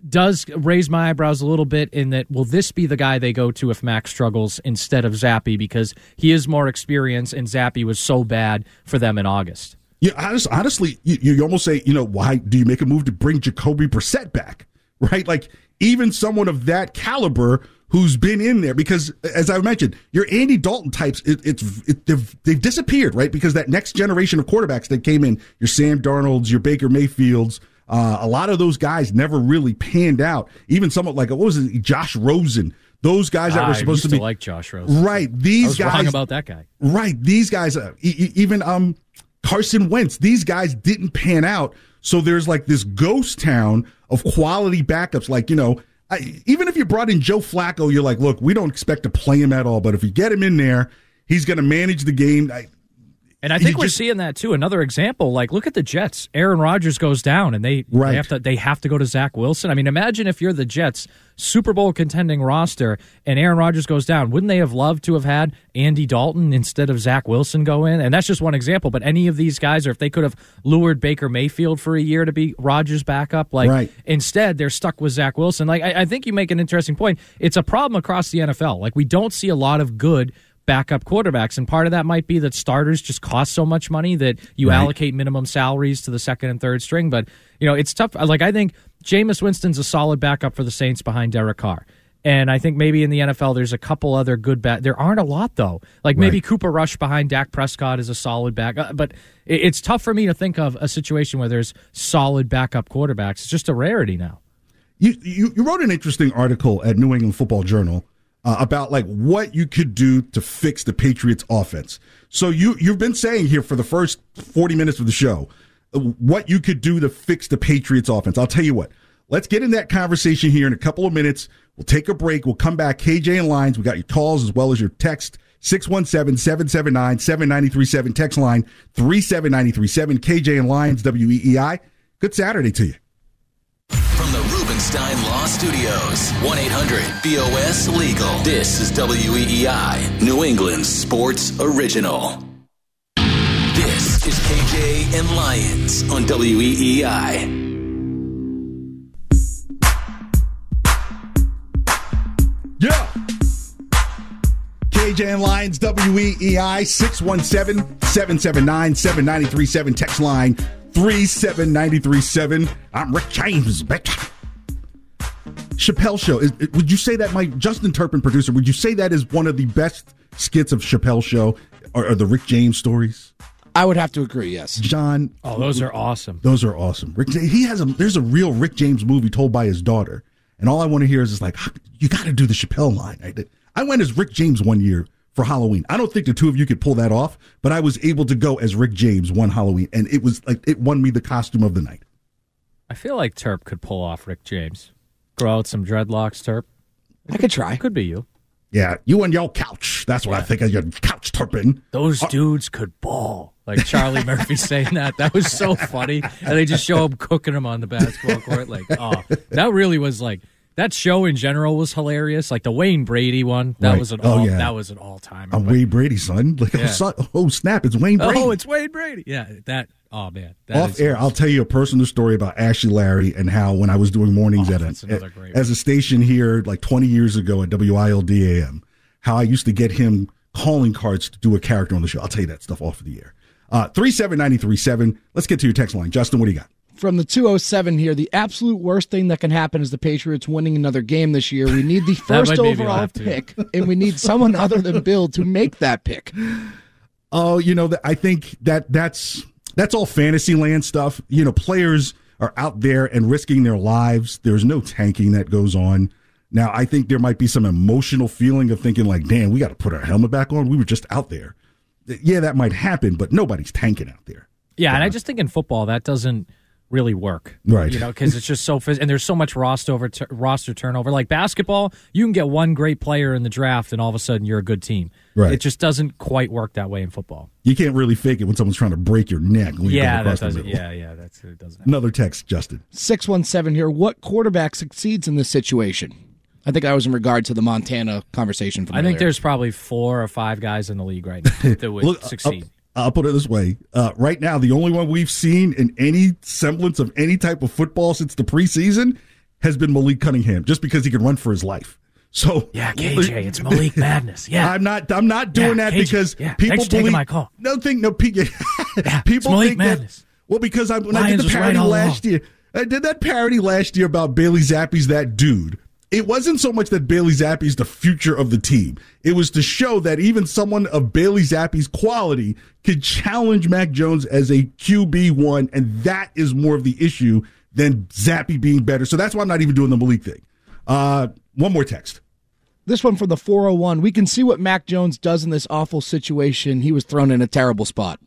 Speaker 4: does raise my eyebrows a little bit in that will this be the guy they go to if Max struggles instead of Zappe because he is more experienced and Zappe was so bad for them in August.
Speaker 3: Yeah, honest, honestly, you, you almost say, you know, why do you make a move to bring Jacoby Brissett back? Right? Like even someone of that caliber who's been in there because as I mentioned, your Andy Dalton types, it, it's it, they've, they've disappeared, right? Because that next generation of quarterbacks that came in, your Sam Darnolds, your Baker Mayfields, uh, a lot of those guys never really panned out. Even someone like what was it, Josh Rosen. Those guys that were supposed
Speaker 4: to
Speaker 3: be
Speaker 4: like Josh Rosen,
Speaker 3: right? These guys
Speaker 4: about that guy,
Speaker 3: right? These guys, uh, e- even um, Carson Wentz. These guys didn't pan out. So there's like this ghost town of quality backups. Like you know, I, even if you brought in Joe Flacco, you're like, look, we don't expect to play him at all, but if you get him in there, he's going to manage the game. I,
Speaker 4: And I think we're just, seeing that too. Another example, like look at the Jets. Aaron Rodgers goes down, and they, right. they have to they have to go to Zach Wilson. I mean, imagine if you're the Jets Super Bowl contending roster, and Aaron Rodgers goes down. Wouldn't they have loved to have had Andy Dalton instead of Zach Wilson go in? And that's just one example. But any of these guys, or if they could have lured Baker Mayfield for a year to be Rodgers' backup, like right. instead they're stuck with Zach Wilson. Like I, I think you make an interesting point. It's a problem across the NFL. Like we don't see a lot of good backup quarterbacks. And part of that might be that starters just cost so much money that you right. allocate minimum salaries to the second and third string. But, you know, it's tough. Like, I think Jameis Winston's a solid backup for the Saints behind Derek Carr. And I think maybe in the NFL, there's a couple other good back. There aren't a lot though. Like maybe right. Cooper Rush behind Dak Prescott is a solid back, uh, but it's tough for me to think of a situation where there's solid backup quarterbacks. It's just a rarity now.
Speaker 3: You you, you wrote an interesting article at New England Football Journal uh, about like what you could do to fix the Patriots offense. So you you've been saying here for the first 40 minutes of the show uh, what you could do to fix the Patriots offense. I'll tell you what. Let's get in that conversation here in a couple of minutes. We'll take a break. We'll come back. KJ and Lyons. We got your calls as well as your text. 617-779-7937. Text line 37937. KJ and Lyons, WEEI. Good Saturday to you.
Speaker 6: Rubenstein Law Studios. 1 800 BOS Legal. This is WEEI, New England's sports original. This is KJ and Lyons on WEEI.
Speaker 3: Yeah. KJ and Lyons, WEEI, 617 779 7937. Text line 37937. I'm Rick James, bitch. Chappelle Show. Is, would you say that my Justin Turpin producer? Would you say that is one of the best skits of Chappelle Show? Or, or the Rick James stories?
Speaker 7: I would have to agree. Yes,
Speaker 3: John.
Speaker 4: Oh, those are awesome.
Speaker 3: Those are awesome. Rick, he has a. There's a real Rick James movie told by his daughter, and all I want to hear is just like, you got to do the Chappelle line. I did. I went as Rick James one year for Halloween. I don't think the two of you could pull that off, but I was able to go as Rick James one Halloween, and it was like it won me the costume of the night.
Speaker 4: I feel like Terp could pull off Rick James. Grow out some dreadlocks, Terp.
Speaker 7: I could try.
Speaker 4: Could be you.
Speaker 3: Yeah, you and your couch. That's what yeah. I think of your couch Turpin.
Speaker 4: Those Are- dudes could ball. Like Charlie Murphy saying that. That was so funny. And they just show him cooking him on the basketball court. Like, oh, that really was like that show in general was hilarious. Like the Wayne Brady one, that right. was an oh, all, yeah. that was an all time.
Speaker 3: A Wayne Brady son, like yeah. oh, oh, snap, it's Wayne oh, Brady.
Speaker 4: Oh, it's Wayne Brady. Yeah, that. Oh man,
Speaker 3: off air. I'll tell you a personal story about Ashley Larry and how when I was doing mornings oh, at, a, at as a station here like 20 years ago at WILD AM, how I used to get him calling cards to do a character on the show. I'll tell you that stuff off of the air. Uh, three seven ninety three seven. Let's get to your text line, Justin. What do you got?
Speaker 7: from the 207 here. The absolute worst thing that can happen is the Patriots winning another game this year. We need the first overall pick, and we need someone other than Bill to make that pick.
Speaker 3: Oh, you know, I think that that's that's all fantasy land stuff. You know, players are out there and risking their lives. There's no tanking that goes on. Now, I think there might be some emotional feeling of thinking like, "Damn, we got to put our helmet back on. We were just out there." Yeah, that might happen, but nobody's tanking out there.
Speaker 4: Yeah, and I uh-huh. just think in football that doesn't really work.
Speaker 3: Right.
Speaker 4: You know, because it's just so phys- and there's so much roster over t- roster turnover. Like basketball, you can get one great player in the draft, and all of a sudden you're a good team.
Speaker 3: Right.
Speaker 4: It just doesn't quite work that way in football.
Speaker 3: You can't really fake it when someone's trying to break your neck.
Speaker 4: yeah, that doesn't. Yeah, yeah, that's it. Doesn't.
Speaker 3: Another text, Justin.
Speaker 7: Six one seven here. What quarterback succeeds in this situation? I think I was in regard to the Montana conversation. From
Speaker 4: I
Speaker 7: earlier.
Speaker 4: think there's probably four or five guys in the league right now that would Look, uh, succeed.
Speaker 3: I'll put it this way. Uh, right now, the only one we've seen in any semblance of any type of football since the preseason has been Malik Cunningham, just because he can run for his life. So
Speaker 4: yeah, KJ, it's Malik Madness. Yeah,
Speaker 3: I'm not. I'm not doing
Speaker 4: yeah,
Speaker 3: that KJ, because
Speaker 4: yeah.
Speaker 3: people
Speaker 4: Thanks
Speaker 3: believe.
Speaker 4: my call.
Speaker 3: No, think no. people
Speaker 4: Malik
Speaker 3: think
Speaker 4: Madness.
Speaker 3: That, well, because I, when Lions I did the parody right last year, I did that parody last year about Bailey Zappe's that dude it wasn't so much that Bailey Zappe is the future of the team. It was to show that even someone of Bailey Zappe's quality could challenge Mac Jones as a QB1, and that is more of the issue than Zappe being better. So that's why I'm not even doing the Malik thing. Uh, one more text.
Speaker 7: This one from the 401. We can see what Mac Jones does in this awful situation. He was thrown in a terrible spot.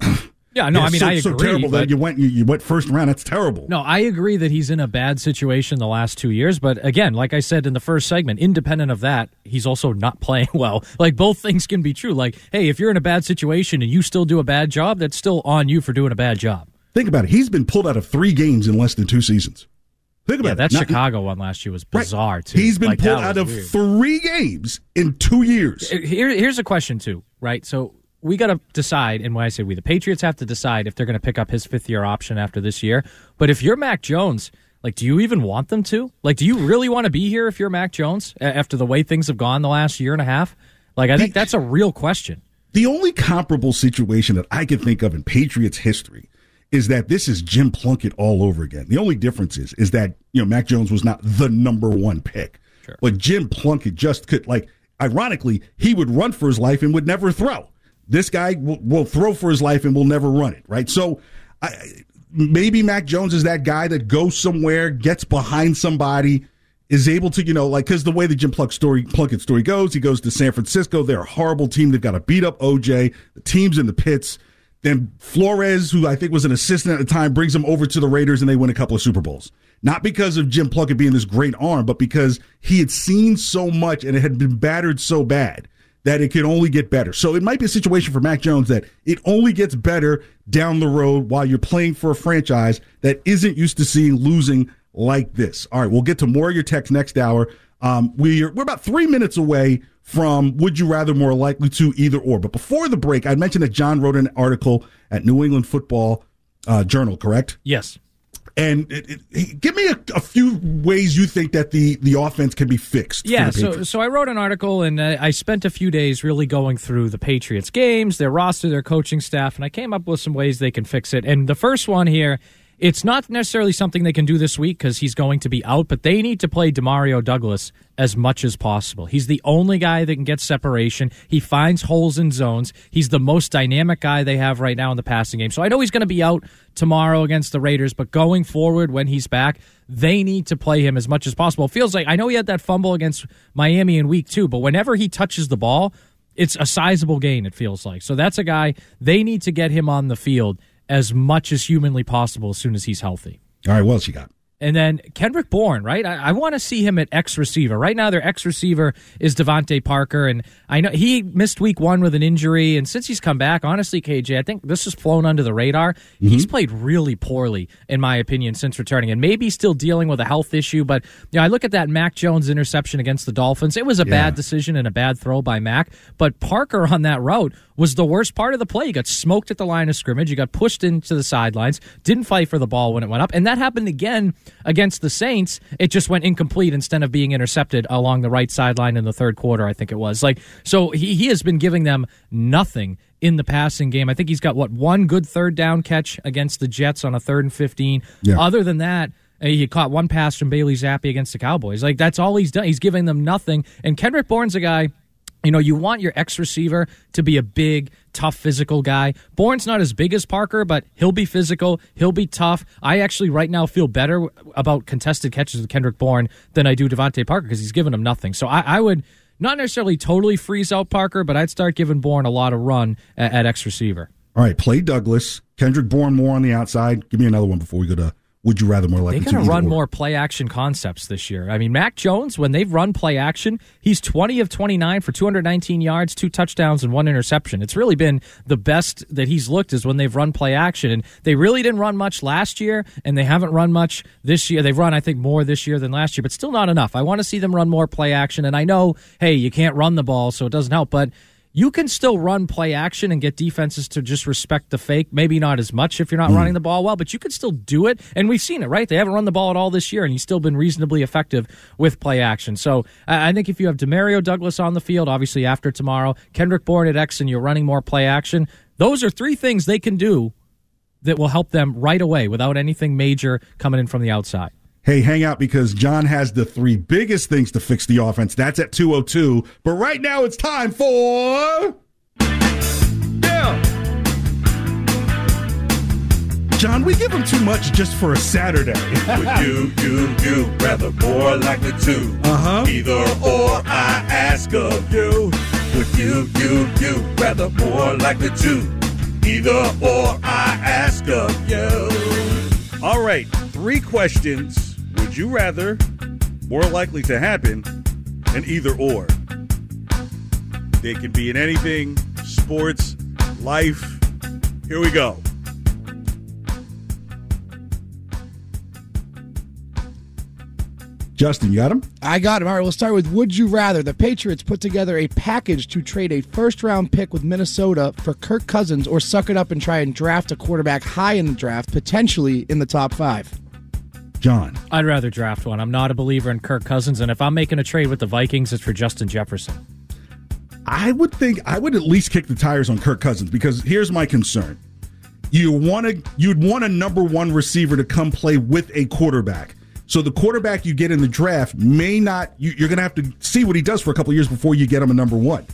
Speaker 4: Yeah, no, I mean,
Speaker 3: so,
Speaker 4: I
Speaker 3: so
Speaker 4: agree,
Speaker 3: terrible
Speaker 4: but-
Speaker 3: that you went you, you went first round. That's terrible.
Speaker 4: No, I agree that he's in a bad situation the last two years. But again, like I said in the first segment, independent of that, he's also not playing well. Like both things can be true. Like, hey, if you're in a bad situation and you still do a bad job, that's still on you for doing a bad job.
Speaker 3: Think about it. He's been pulled out of three games in less than two seasons. Think about
Speaker 4: Yeah,
Speaker 3: it.
Speaker 4: that
Speaker 3: Not-
Speaker 4: Chicago one last year was bizarre too.
Speaker 3: He's been
Speaker 4: Like,
Speaker 3: pulled out of
Speaker 4: weird.
Speaker 3: three games in two years.
Speaker 4: Uh, here, here's a question too, right? So we got to decide, and when I say we, the Patriots have to decide if they're going to pick up his fifth year option after this year. But if you're Mac Jones, like, do you even want them to? Like, do you really want to be here if you're Mac Jones after the way things have gone the last year and a half? Like, I think that's a real question.
Speaker 3: The only comparable situation that I can think of in Patriots history is that this is Jim Plunkett all over again. The only difference is is that you know Mac Jones was not the number one pick, but Jim Plunkett just could like. Ironically, he would run for his life and would never throw. This guy will, will throw for his life and will never run it. Right. So, I, maybe Mac Jones is that guy that goes somewhere, gets behind somebody, is able to, you know, like because the way the Jim Plunkett story, Plunkett story goes, he goes to San Francisco. They're a horrible team. They've got to beat up OJ. The team's in the pits. Then Flores, who I think was an assistant at the time, brings him over to the Raiders and they win a couple of Super Bowls. Not because of Jim Plunkett being this great arm, but because he had seen so much and it had been battered so bad that it can only get better. So it might be a situation for Mac Jones that it only gets better down the road while you're playing for a franchise that isn't used to seeing losing like this. All right, we'll get to more of your text next hour. Um, we're we're about three minutes away from would you rather more likely to either or. But before the break, I mentioned that John wrote an article at New England Football uh, Journal, correct?
Speaker 4: Yes.
Speaker 3: And it, it, give me a, a few ways you think that the the offense can be fixed.
Speaker 4: Yeah, so so I wrote an article and uh, I spent a few days really going through the Patriots games, their roster, their coaching staff, and I came up with some ways they can fix it. And the first one here, it's not necessarily something they can do this week because he's going to be out, but they need to play Demario Douglas as much as possible. He's the only guy that can get separation. He finds holes in zones. He's the most dynamic guy they have right now in the passing game. So I know he's going to be out tomorrow against the Raiders, but going forward when he's back, they need to play him as much as possible. It feels like I know he had that fumble against Miami in week two, but whenever he touches the ball, it's a sizable gain, it feels like. So that's a guy they need to get him on the field as much as humanly possible as soon as he's healthy.
Speaker 3: All right, what else you got?
Speaker 4: And then Kendrick Bourne, right? I, I want to see him at X receiver. Right now, their X receiver is DeVante Parker, and I know he missed week one with an injury. And since he's come back, honestly, KJ, I think this has flown under the radar. Mm-hmm. He's played really poorly, in my opinion, since returning, and maybe still dealing with a health issue. But you know, I look at that Mac Jones interception against the Dolphins. It was a
Speaker 3: Yeah.
Speaker 4: bad decision and a bad throw by Mac, but Parker on that route was the worst part of the play. You got smoked at the line of scrimmage. You got pushed into the sidelines. Didn't fight for the ball when it went up, and that happened again against the Saints. It just went incomplete instead of being intercepted along the right sideline in the third quarter. I think it was like so. He he has been giving them nothing in the passing game. I think he's got what one good third down catch against the Jets on a third and fifteen.
Speaker 3: Yeah.
Speaker 4: Other than that. uh, He caught one pass from Bailey Zappe against the Cowboys. Like that's all he's done. He's giving them nothing. And Kendrick Bourne's a guy you know, you want your ex receiver to be a big, tough, physical guy. Bourne's not as big as Parker, but he'll be physical. He'll be tough. I actually right now feel better about contested catches with Kendrick Bourne than I do DeVante Parker because he's given him nothing. So I, I would not necessarily totally freeze out Parker, but I'd start giving Bourne a lot of run at, at X receiver.
Speaker 3: All right, play Douglas, Kendrick Bourne more on the outside. Give me another one before we go to would you rather more likely they're
Speaker 4: going to run
Speaker 3: or.
Speaker 4: more play action concepts this year. I mean, Mac Jones, when they've run play action, he's 20 of 29 for 219 yards, two touchdowns, and one interception. It's really been the best that he's looked is when they've run play action. And they really didn't run much last year, and they haven't run much this year. They've run, I think, more this year than last year, but still not enough. I want to see them run more play action. And I know, hey, you can't run the ball, so it doesn't help, but you can still run play action and get defenses to just respect the fake. Maybe not as much if you're not hmm. running the ball well, but you can still do it. And we've seen it, right? They haven't run the ball at all this year, and he's still been reasonably effective with play action. So I I think if you have Demario Douglas on the field, obviously after tomorrow, Kendrick Bourne at X, and you're running more play action, those are three things they can do that will help them right away without anything major coming in from the outside.
Speaker 3: Hey, hang out because John has the three biggest things to fix the offense. That's at 202. But right now it's time for. Yeah. John, we give him too much just for a Saturday.
Speaker 9: Would you, you, you rather more likely to?
Speaker 3: Uh-huh.
Speaker 9: Either or I ask of you. Would you, you, you rather more likely to? Either or I ask of you.
Speaker 3: All right, three questions. Would you rather more likely to happen than either or? They can be in anything, sports, life. Here we go. Justin, you got him?
Speaker 7: I got him. All right, we'll start with Would You Rather? The Patriots put together a package to trade a first round pick with Minnesota for Kirk Cousins or suck it up and try and draft a quarterback high in the draft, potentially in the top five.
Speaker 3: John.
Speaker 4: I'd rather draft one. I'm not a believer in Kirk Cousins, and if I'm making a trade with the Vikings, it's for Justin Jefferson.
Speaker 3: I would think I would at least kick the tires on Kirk Cousins because here's my concern. You want to you'd want a number one receiver to come play with a quarterback. So the quarterback you get in the draft may not. You, are going to have to see what he does for a couple years before you get him a number one.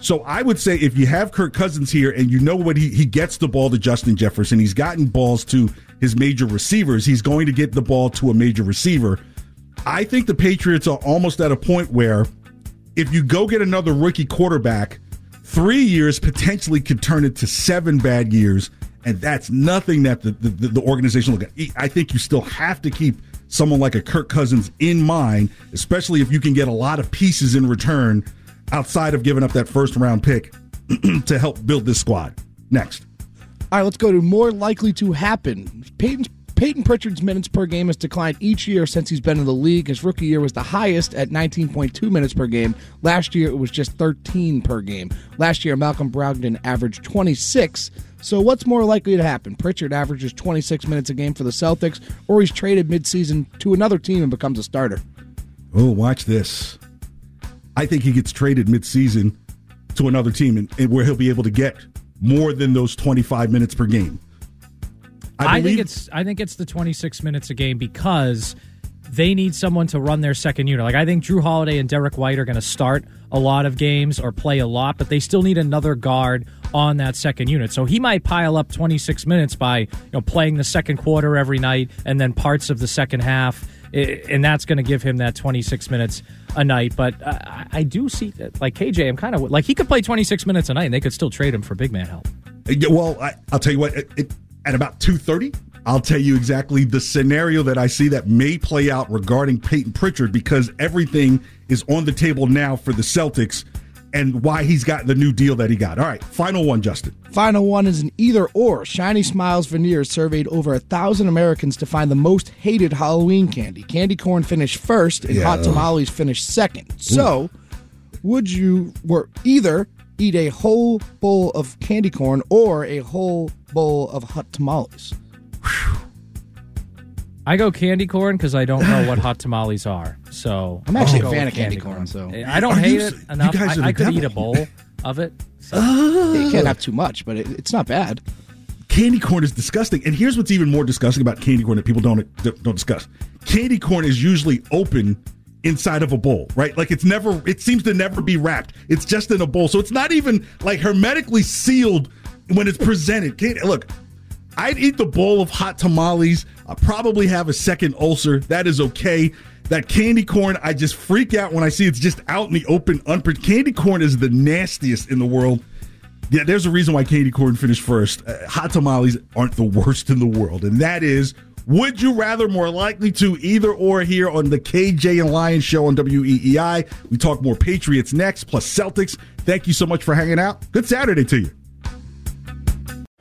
Speaker 3: So I would say if you have Kirk Cousins here and you know what he he gets the ball to Justin Jefferson, he's gotten balls to his major receivers. He's going to get the ball to a major receiver. I think the Patriots are almost at a point where if you go get another rookie quarterback, three years potentially could turn into seven bad years, and that's nothing that the, the, the organization look at. I think you still have to keep someone like a Kirk Cousins in mind, especially if you can get a lot of pieces in return outside of giving up that first round pick to help build this squad. Next.
Speaker 7: All right, let's go to more likely to happen. Payton's Payton Pritchard's minutes per game has declined each year since he's been in the league. His rookie year was the highest at 19.2 minutes per game. Last year, it was just 13 per game. Last year, Malcolm Brogdon averaged 26. So, what's more likely to happen? Pritchard averages 26 minutes a game for the Celtics, or he's traded midseason to another team and becomes a starter.
Speaker 3: Oh, watch this. I think he gets traded midseason to another team and, and where he'll be able to get more than those 25 minutes per game.
Speaker 4: I, I think it's I think it's the 26 minutes a game because they need someone to run their second unit. Like I think Jrue Holiday and Derrick White are going to start a lot of games or play a lot, but they still need another guard on that second unit. So he might pile up 26 minutes by you know playing the second quarter every night and then parts of the second half, and that's going to give him that 26 minutes a night. But I, I do see that, like KJ, I'm kind of like he could play 26 minutes a night, and they could still trade him for big man help.
Speaker 3: Uh, well, I, will tell you what. It, it, at about 2.30 i'll tell you exactly the scenario that i see that may play out regarding payton pritchard because everything is on the table now for the celtics and why he's got the new deal that he got. All right final one justin.
Speaker 7: Final one is an either or. Shiny smiles veneers surveyed over a thousand americans to find the most hated halloween candy. Candy corn finished first and yeah. hot tamales finished second. So would you were either eat a whole bowl of candy corn or a whole bowl of hot tamales.
Speaker 4: I go candy corn because I don't know what hot tamales are. So
Speaker 7: I'm actually a fan of candy, candy corn, corn, So
Speaker 4: I don't are hate you, it enough. I, I could devil. eat a bowl of it.
Speaker 7: So. Uh, you can't have too much, but it, it's not bad.
Speaker 3: Candy corn is disgusting, and here's what's even more disgusting about candy corn that people don't don't discuss. Candy corn is usually open inside of a bowl, right? Like it's never, it seems to never be wrapped. It's just in a bowl. So it's not even like hermetically sealed when it's presented. Candy, Look, I'd eat the bowl of hot tamales. I probably have a second ulcer. That is okay. That candy corn, I just freak out when I see it's just out in the open. Unpre- candy corn is the nastiest in the world. Yeah, there's a reason why candy corn finished first. Uh, hot tamales aren't the worst in the world, and that is would you rather more likely to either or here on the KJ and Lyons show on WEEI? We talk more Patriots next, plus Celtics. Thank you so much for hanging out. Good Saturday to you.